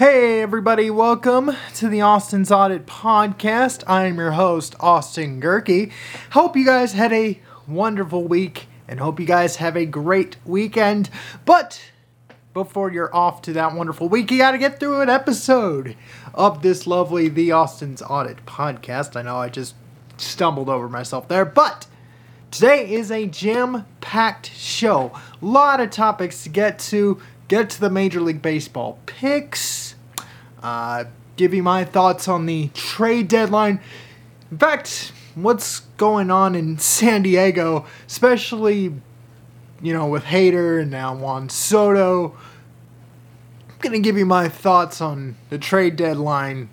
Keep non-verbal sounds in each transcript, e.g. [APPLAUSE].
Hey, everybody, welcome to the Austin's Audit Podcast. I'm your host, Austin Gehrke. Hope you guys had a wonderful week and hope you guys have a great weekend. But before you're off to that wonderful week, you got to get through an episode of this lovely The Austin's Audit Podcast. I know I just stumbled over myself there, but today is a jam packed show. A lot of topics to get to. Get to the Major League Baseball picks uh, give you my thoughts on the trade deadline. In fact, what's going on in [LAUGHS] San Diego, especially, you know, with Hader and now Juan Soto. I'm going to give you my thoughts on the trade deadline,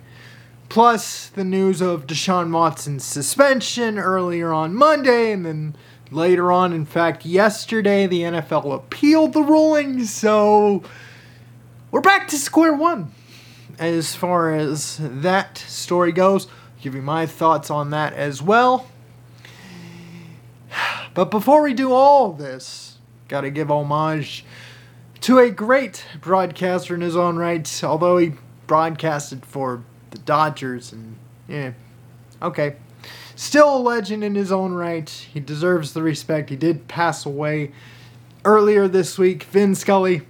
plus the news of Deshaun Watson's suspension earlier on Monday, and then later on, in fact, yesterday, the NFL appealed the ruling, so we're back to square one as far as that story goes. give you my thoughts on that as well. But before we do all this, gotta give homage to a great broadcaster in his own right, although he broadcasted for the Dodgers and yeah, okay. Still a legend in his own right. He deserves the respect. He did pass away earlier this week. Vin Scully,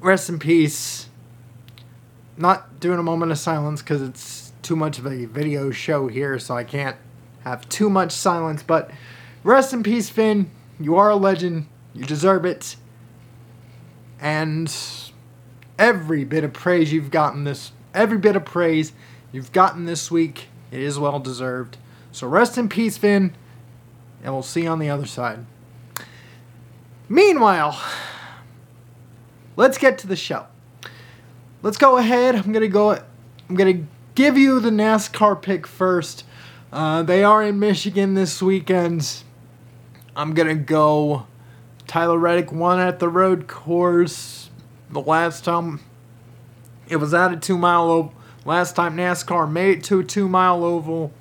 rest in peace not doing a moment of silence because it's too much of a video show here, so I can't have too much silence. But rest in peace, Vin. You are a legend. You deserve it. And every bit of praise you've gotten this, every bit of praise you've gotten this week, it is well deserved. So rest in peace, Vin. And we'll see you on the other side. Meanwhile, let's get to the show let's go ahead. I'm gonna go. I'm gonna give you the NASCAR pick first. Uh, they are in Michigan this weekend. I'm gonna go. Tyler Reddick won at the road course the last time. It was at a two mile oval. Last time NASCAR made it to a two mile oval.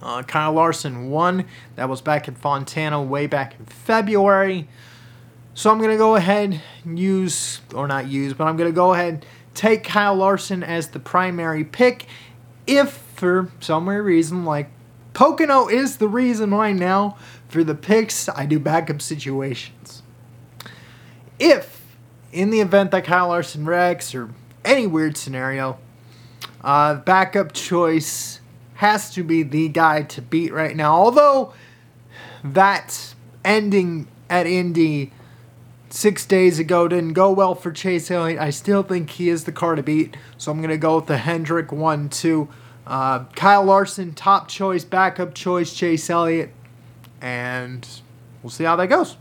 Uh, Kyle Larson won. That was back in Fontana way back in February. So I'm going to go ahead and use, or not use, but I'm going to go ahead take Kyle Larson as the primary pick. If for some reason, like Pocono is the reason why now for the picks, I do backup situations. If, in the event that Kyle Larson wrecks or any weird scenario, uh, backup choice has to be the guy to beat right now. Although that ending at Indy six days ago didn't go well for Chase Elliott. I still think he is the car to beat, so I'm going to go with the Hendrick 1 2. Uh, Kyle Larson, top choice, backup choice, Chase Elliott, and we'll see how that goes.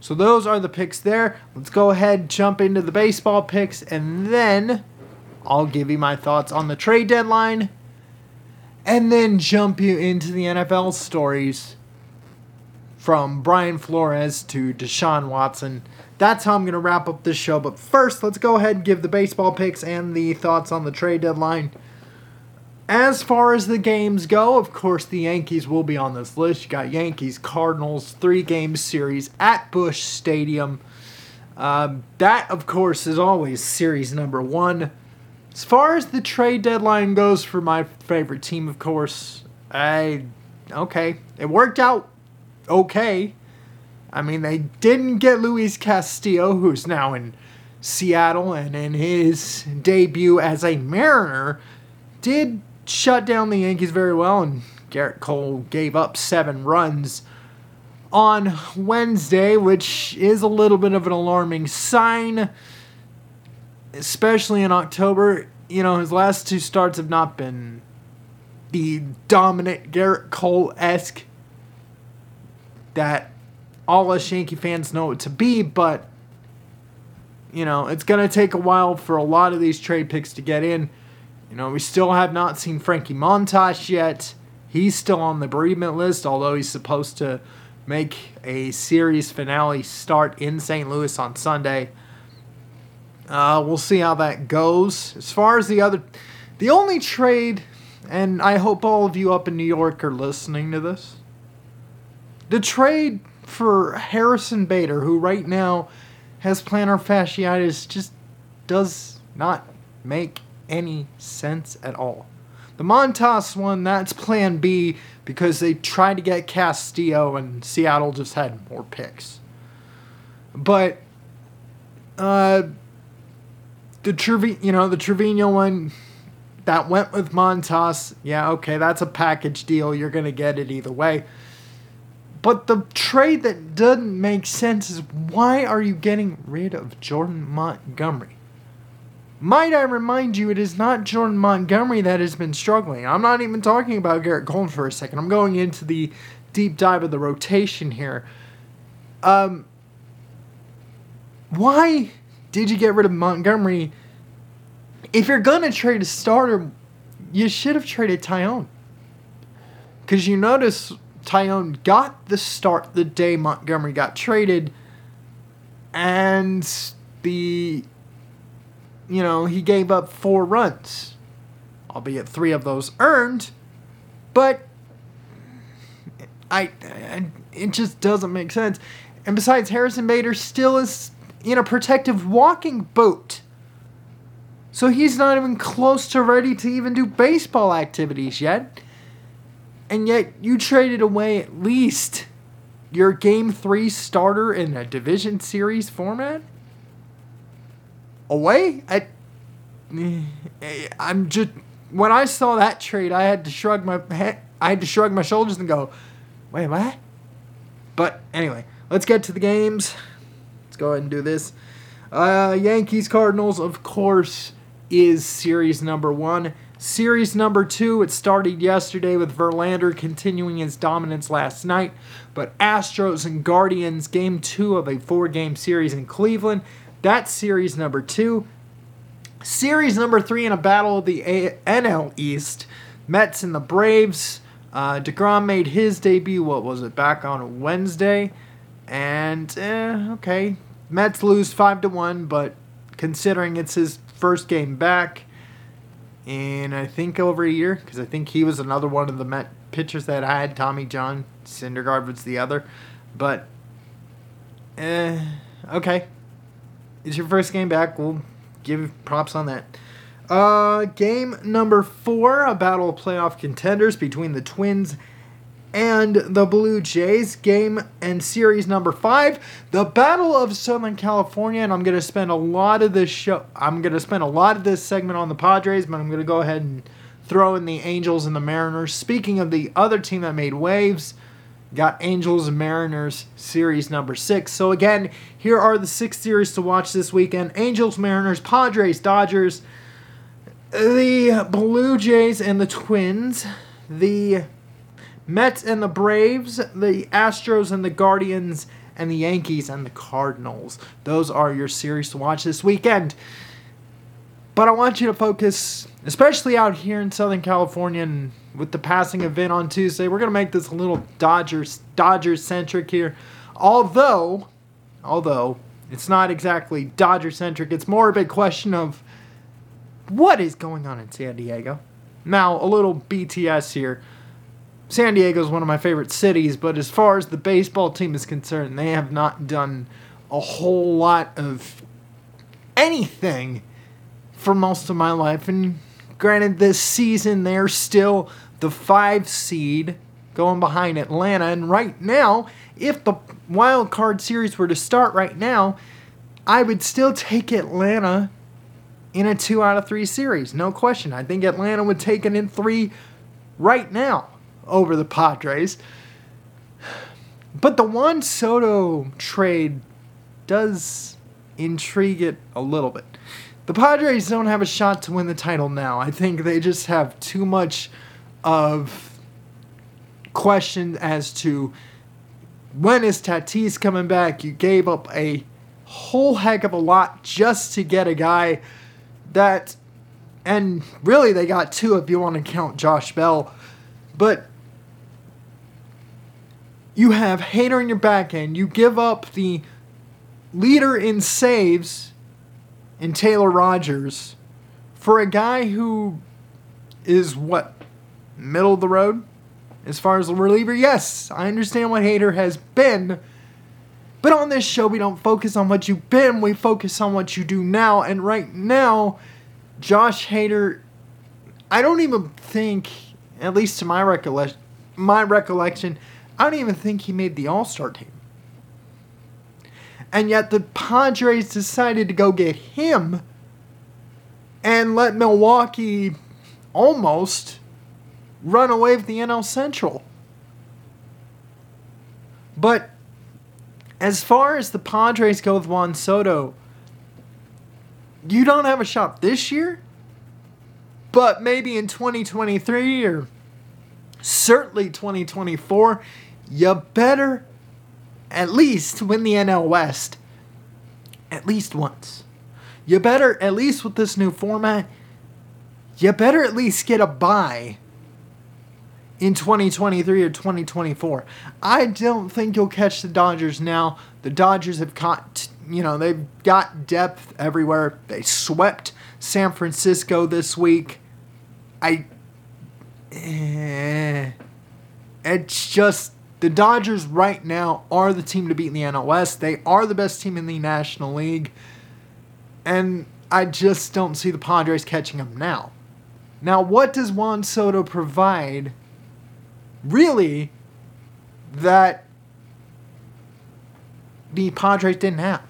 So those are the picks there. Let's go ahead, jump into the baseball picks, and then I'll give you my thoughts on the trade deadline, and then jump you into the NFL stories from Brian Flores to Deshaun Watson. That's how I'm going to wrap up this show. But first, let's go ahead and give the baseball picks and the thoughts on the trade deadline. As far as the games go, of course, the Yankees will be on this list. You got Yankees, Cardinals, three game series at Busch Stadium. Um, that, of course, is always series number one. As far as the trade deadline goes for my favorite team, of course, I okay, it worked out okay. I mean, they didn't get Luis Castillo, who's now in Seattle, and in his debut as a Mariner, did shut down the Yankees very well, and Gerrit Cole gave up seven runs on Wednesday, which is a little bit of an alarming sign, especially in October. You know, his last two starts have not been the dominant Gerrit Cole esque that all us Yankee fans know it to be, but you know, it's going to take a while for a lot of these trade picks to get in. You know, we still have not seen Frankie Montas yet. He's still on the bereavement list, although he's supposed to make a series finale start in St. Louis on Sunday. Uh, we'll see how that goes. As far as the other, the only trade, and I hope all of you up in New York are listening to this. The trade for Harrison Bader, who right now has plantar fasciitis, just does not make any sense at all. The Montas one, that's plan B because they tried to get Castillo and Seattle just had more picks. But uh the Trevino, you know, the Trevino one that went with Montas. Yeah, okay, that's a package deal. You're going to get it either way. But the trade that doesn't make sense is why are you getting rid of Jordan Montgomery? Might I remind you, it is not Jordan Montgomery that has been struggling. I'm not even talking about Gerrit Cole for a second. I'm going into the deep dive of the rotation here. Um, why did you get rid of Montgomery? If you're gonna trade a starter, you should have traded Taillon. Because you notice Taillon got the start the day Montgomery got traded, and the you know, he gave up four runs, albeit three of those earned, but I, I it just doesn't make sense. And besides, Harrison Bader still is in a protective walking boot. So he's not even close to ready to even do baseball activities yet. And yet you traded away at least your game three starter in a division series format? Away? I I'm just when I saw that trade I had to shrug my I had to shrug my shoulders and go, wait, what? But anyway, let's get to the games let's go ahead and do this. Uh, Yankees Cardinals, of course, is series number one. Series number two, it started yesterday with Verlander continuing his dominance last night. But Astros and Guardians, game two of a four game series in Cleveland. That's series number two. Series number three in a battle of the a- NL East. Mets and the Braves. Uh, DeGrom made his debut, what was it, back on Wednesday. And, eh, okay, Mets lose five to one, but considering it's his first game back in I think over a year, because I think he was another one of the Met pitchers that I had. Tommy John Syndergaard was the other, but eh, okay. It's your first game back. We'll give props on that. Uh, game number four, a battle of playoff contenders between the Twins and the Blue Jays. Game and series number five, the Battle of Southern California. And I'm going to spend a lot of this show, I'm going to spend a lot of this segment on the Padres, but I'm going to go ahead and throw in the Angels and the Mariners. Speaking of the other team that made waves, got Angels and Mariners series number six. So again, here are the six series to watch this weekend Angels, Mariners, Padres, Dodgers, the Blue Jays, and the Twins. The Mets and the Braves, the Astros and the Guardians, and the Yankees and the Cardinals. Those are your series to watch this weekend. But I want you to focus, especially out here in Southern California and with the passing event on Tuesday. We're going to make this a little Dodgers Dodgers centric here. Although, although it's not exactly Dodger centric, it's more of a big question of what is going on in San Diego. Now, a little BTS here. San Diego is one of my favorite cities, but as far as the baseball team is concerned, they have not done a whole lot of anything for most of my life. And granted, this season they're still the five seed going behind Atlanta. And right now, if the wild card series were to start right now, I would still take Atlanta in a two out of three series. No question. I think Atlanta would take it in three right now over the Padres. But the Juan Soto trade does intrigue it a little bit. The Padres don't have a shot to win the title now. I think they just have too much of question as to when is Tatis coming back. You gave up a whole heck of a lot just to get a guy that, and really they got two if you want to count Josh Bell. But you have Hader in your back end. You give up the leader in saves in Taylor Rogers for a guy who is what middle of the road as far as the reliever. Yes, I understand what Hader has been, But on this show, we don't focus on what you've been, we focus on what you do now. And right now, Josh Hader, I don't even think, at least to my recollection, my recollection, I don't even think he made the All Star team. And yet the Padres decided to go get him and let Milwaukee almost run away with the NL Central. But as far as the Padres go with Juan Soto, you don't have a shot this year, but maybe in 2023 or certainly 2024, you better at least win the NL West at least once. You better, at least with this new format, you better at least get a bye in 2023 or 2024. I don't think you'll catch the Dodgers now. The Dodgers have caught, you know, they've got depth everywhere. They swept San Francisco this week. I. Eh, it's just. The Dodgers right now are the team to beat in the NL West. They are the best team in the National League. And I just don't see the Padres catching them now. Now, what does Juan Soto provide really that the Padres didn't have.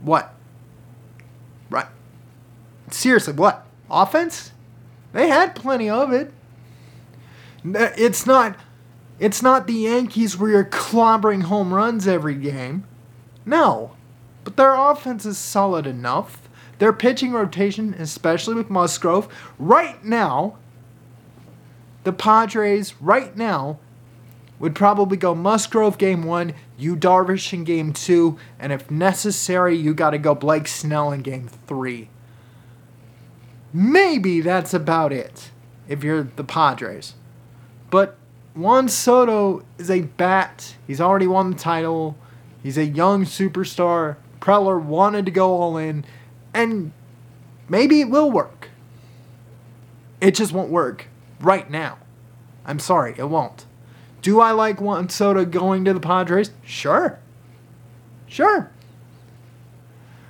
What? Right. Seriously, what? Offense? They had plenty of it. It's not it's not the Yankees where you're clobbering home runs every game. No. But their offense is solid enough. Their pitching rotation, especially with Musgrove, right now the Padres right now would probably go Musgrove game one, you Darvish in game two, and if necessary, you got to go Blake Snell in game three. Maybe that's about it if you're the Padres. But Juan Soto is a bat. He's already won the title. He's a young superstar. Preller wanted to go all in, and maybe it will work. It just won't work right now. I'm sorry, it won't. Do I like Juan Soto going to the Padres? Sure. Sure.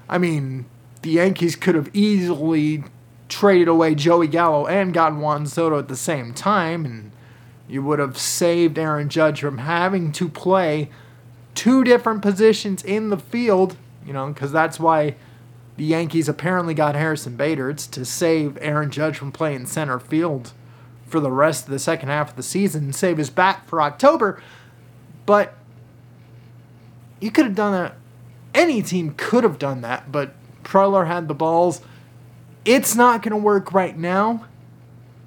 I mean, the Yankees could have easily traded away Joey Gallo and gotten Juan Soto at the same time, and you would have saved Aaron Judge from having to play two different positions in the field, you know, because that's why the Yankees apparently got Harrison Bader. It's to save Aaron Judge from playing center field for the rest of the second half of the season and save his bat for October. But you could have done that. Any team could have done that, but Preller had the balls. It's not going to work right now,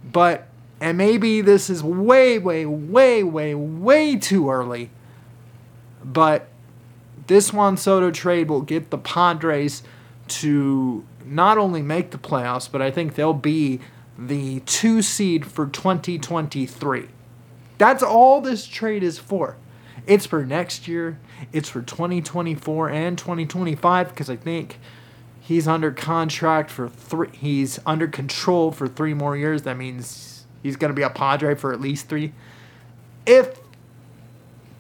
but, and maybe this is way, way, way, way, way too early, but this Juan Soto trade will get the Padres to not only make the playoffs, but I think they'll be the two seed for 2023. That's all this trade is for. It's for next year, it's for 2024 and 2025 because I think he's under contract for three he's under control for 3 more years. That means he's going to be a Padre for at least 3. If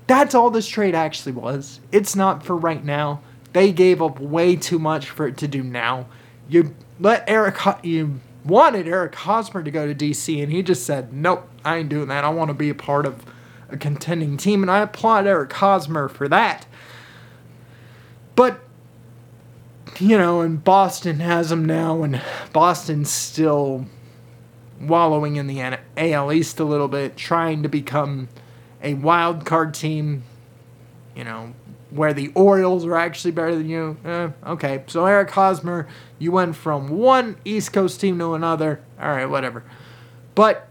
that's all this trade actually was. It's not for right now. They gave up way too much for it to do now. You let Eric you wanted Eric Hosmer to go to DC, and he just said, "Nope, I ain't doing that. I want to be a part of a contending team," and I applaud Eric Hosmer for that. But you know, and Boston has him now, and Boston's still wallowing in the AL East a little bit, trying to become a wild card team. You know, where the Orioles are actually better than you. Eh, okay, so Eric Hosmer, you went from one East Coast team to another. All right, whatever. But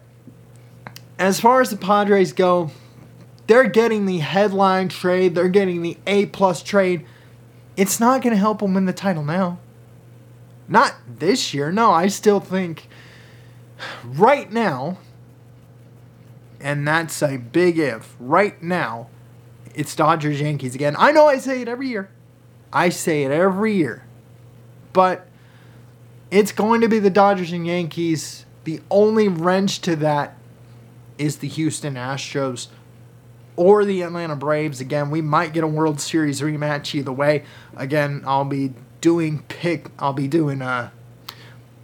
as far as the Padres go, they're getting the headline trade. They're getting the A plus trade. It's not going to help them win the title now. Not this year. No, I still think right now, and that's a big if. Right now, it's Dodgers Yankees again. I know I say it every year. I say it every year. But it's going to be the Dodgers and Yankees. The only wrench to that is the Houston Astros. or the Atlanta Braves. Again, we might get a World Series rematch either way. Again, I'll be doing pick. I'll be doing uh,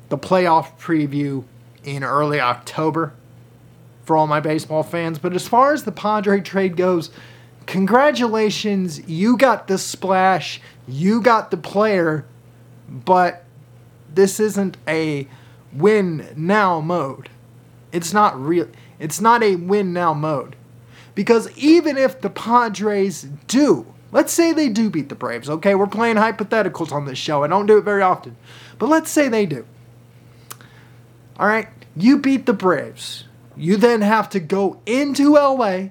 the playoff preview in early October for all my baseball fans. But as far as the Padre trade goes, congratulations, you got the splash, you got the player, but this isn't a win now mode. It's not real. It's not a win now mode. Because even if the Padres do, let's say they do beat the Braves, okay? We're playing hypotheticals on this show. I don't do it very often. But let's say they do. All right? You beat the Braves. You then have to go into LA,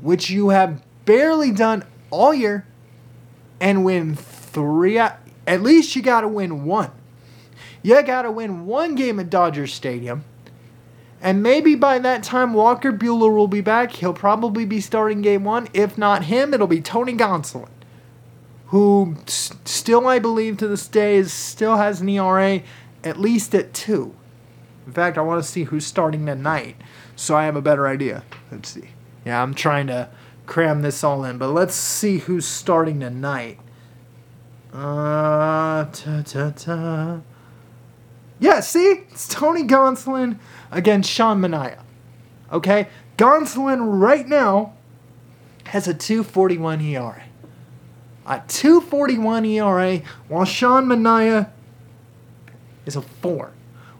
which you have barely done all year, and win three. At least you got to win one. You got to win one game at Dodger Stadium and maybe by that time, Walker Buehler will be back. He'll probably be starting game one. If not him, it'll be Tony Gonsolin, who still, I believe, to this day, is, still has an ERA at least at two. In fact, I want to see who's starting tonight so I have a better idea. Let's see. Yeah, I'm trying to cram this all in, but let's see who's starting tonight. Uh, ta ta ta. Yeah, see? It's Tony Gonsolin against Sean Manaea. Okay? Gonsolin right now has a 241 ERA. A 241 ERA, while Sean Manaea is a 4.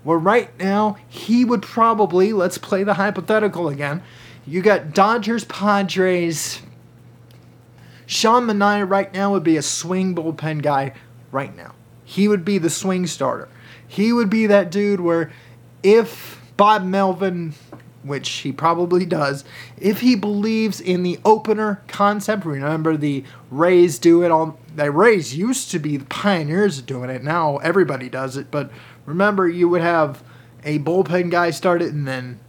Well, right now, he would probably, let's play the hypothetical again. You got Dodgers, Padres. Sean Manaea right now would be a swing bullpen guy right now. He would be the swing starter. He would be that dude where if Bob Melvin, which he probably does, if he believes in the opener concept, remember the Rays do it all. The Rays used to be the pioneers of doing it. Now everybody does it. But remember, you would have a bullpen guy start it, and then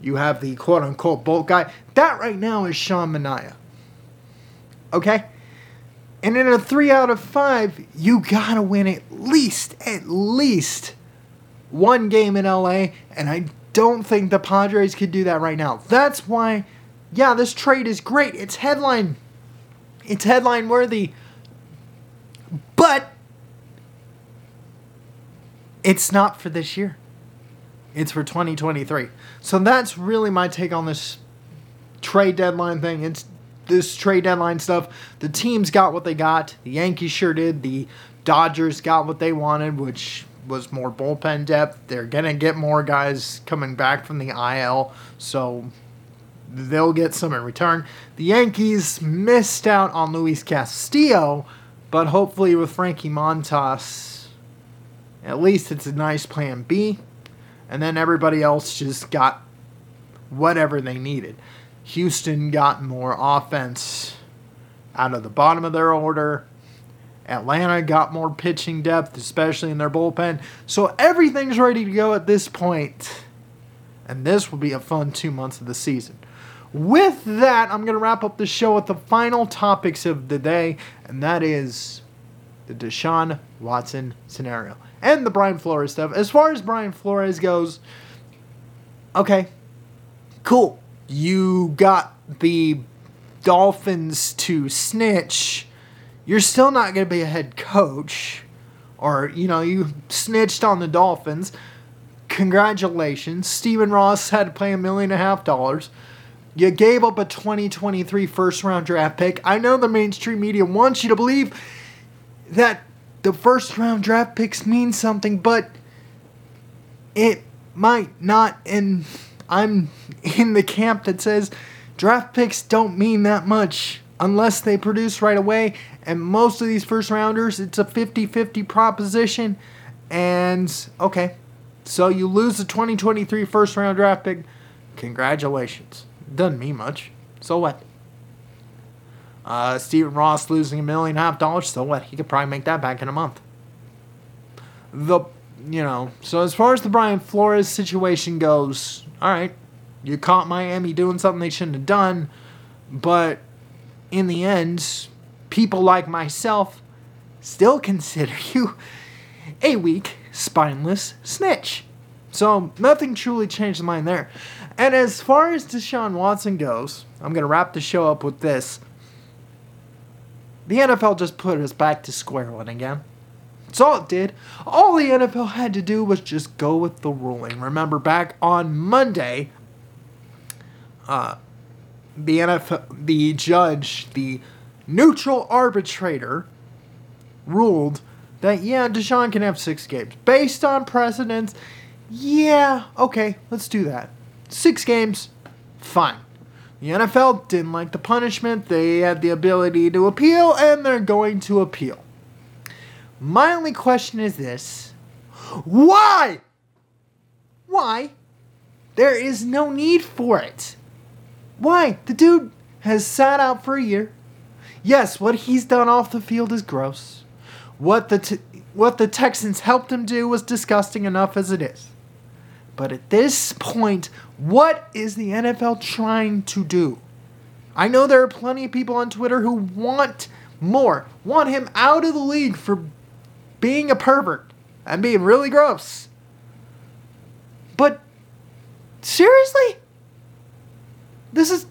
you have the quote unquote bulk guy. That right now is Sean Manaea. Okay? And in a three out of five, you gotta win at least, at least one game in LA, and I don't think the Padres could do that right now. That's why, yeah, this trade is great. It's headline, it's headline worthy, but it's not for this year. It's for 2023. So that's really my take on this trade deadline thing. It's this trade deadline stuff. The teams got what they got. The Yankees sure did. The Dodgers got what they wanted, which was more bullpen depth. They're going to get more guys coming back from the IL, so they'll get some in return. The Yankees missed out on Luis Castillo, but hopefully with Frankie Montas, at least it's a nice plan B. And then everybody else just got whatever they needed. Houston got more offense out of the bottom of their order. Atlanta got more pitching depth, especially in their bullpen. So everything's ready to go at this point. And this will be a fun two months of the season. With that, I'm going to wrap up the show with the final topics of the day, and that is the Deshaun Watson scenario and the Brian Flores stuff. As far as Brian Flores goes, okay, cool. You got the Dolphins to snitch. You're still not going to be a head coach. Or, you know, you snitched on the Dolphins. Congratulations. Stephen Ross had to pay a million and a half dollars. You gave up a 2023 first round draft pick. I know the mainstream media wants you to believe that the first round draft picks mean something, but it might not. And I'm in the camp that says draft picks don't mean that much unless they produce right away. And most of these first rounders, it's a 50 50 proposition. And okay, so you lose the 2023 first round draft pick. Congratulations. Doesn't mean much. So what? Uh, Stephen Ross losing a million and a half dollars. So what? He could probably make that back in a month. The you know, so as far as the Brian Flores situation goes, all right, you caught Miami doing something they shouldn't have done, but in the end, people like myself still consider [LAUGHS] you a weak, spineless snitch. So nothing truly changed the mind there. And as far as Deshaun Watson goes, I'm to wrap the show up with this. The NFL just put us back to square one again. That's all it did. All the NFL had to do was just go with the ruling. Remember, back on Monday, uh, the NFL, the judge, the neutral arbitrator, ruled that yeah, Deshaun can have six games based on precedents. Yeah, okay, let's do that. Six games, fine. The NFL didn't like the punishment. They had the ability to appeal, and they're going to appeal. My only question is this why? Why? There is no need for it. Why? The dude has sat out for a year. Yes, what he's done off the field is gross. What the what the Texans helped him do was disgusting enough as it is. But at this point, what is the NFL trying to do? I know there are plenty of people on Twitter who want more, want him out of the league for being a pervert and being really gross. But seriously? This is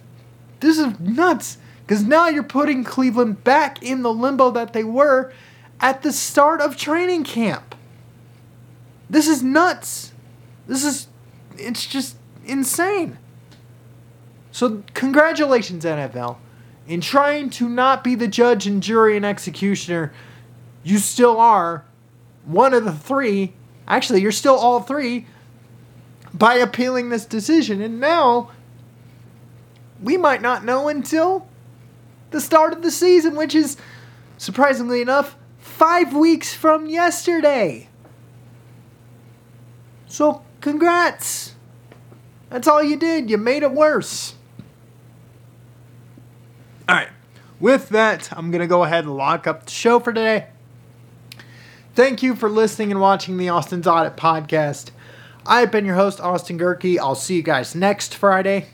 this is nuts cuz now you're putting Cleveland back in the limbo that they were at the start of training camp. This is nuts. This is it's just insane. So congratulations NFL in trying to not be the judge and jury and executioner. You still are one of the three. Actually, you're still all three by appealing this decision. And now we might not know until the start of the season, which is surprisingly enough 5 weeks from yesterday. So Congrats! That's all you did. You made it worse. Alright, with that, I'm going to go ahead and lock up the show for today. Thank you for listening and watching the Austin's Audit Podcast. I've been your host, Austin Gehrke. I'll see you guys next Friday.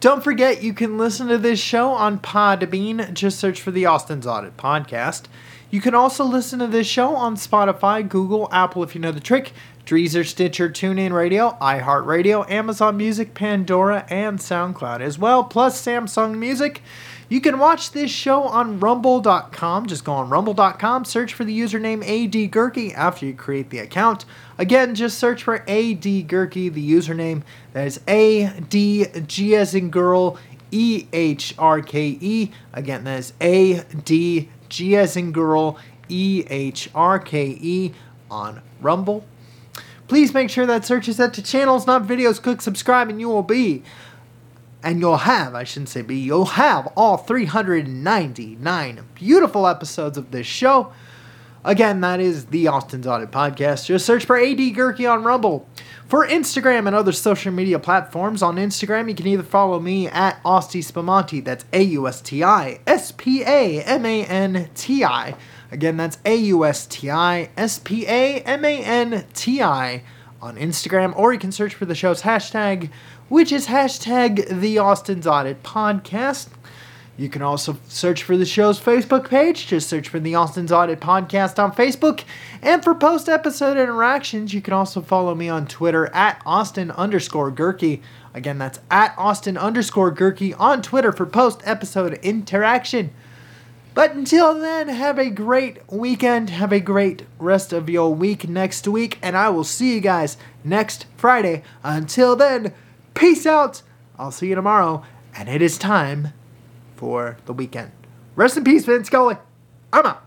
Don't forget, you can listen to this show on Podbean. Just search for the Austin's Audit Podcast. You can also listen to this show on Spotify, Google, Apple if you know the trick, Deezer, Stitcher, TuneIn Radio, iHeartRadio, Amazon Music, Pandora, and SoundCloud as well, plus Samsung Music. You can watch this show on rumble.com. Just go on rumble.com, search for the username AD after you create the account. Again, just search for AD the username. That is ADG as in girl, E H R K E. Again, that is ADG as in girl, E H R K E on Rumble. Please make sure that search is set to channels, not videos. Click subscribe, and you will be, and you'll have, I shouldn't say be, you'll have all 399 beautiful episodes of this show. Again, that is the Austin's Audit Podcast. Just search for AD Gehrke on Rumble. For Instagram and other social media platforms, on Instagram, you can either follow me at Austi Spamanti, that's A U S T I S P A M A N T I. Again, that's A U S T I S P A M A N T I on Instagram, or you can search for the show's hashtag, which is hashtag the Austin's Audit Podcast. You can also search for the show's Facebook page. Just search for the Austin's Audit Podcast on Facebook. And for post episode interactions, you can also follow me on Twitter at Austin underscore Gehrke. Again, that's at Austin underscore Gehrke on Twitter for post episode interaction. But until then, have a great weekend. Have a great rest of your week next week. And I will see you guys next Friday. Until then, peace out. I'll see you tomorrow. And it is time for the weekend. Rest in peace, Vin Scully. I'm out.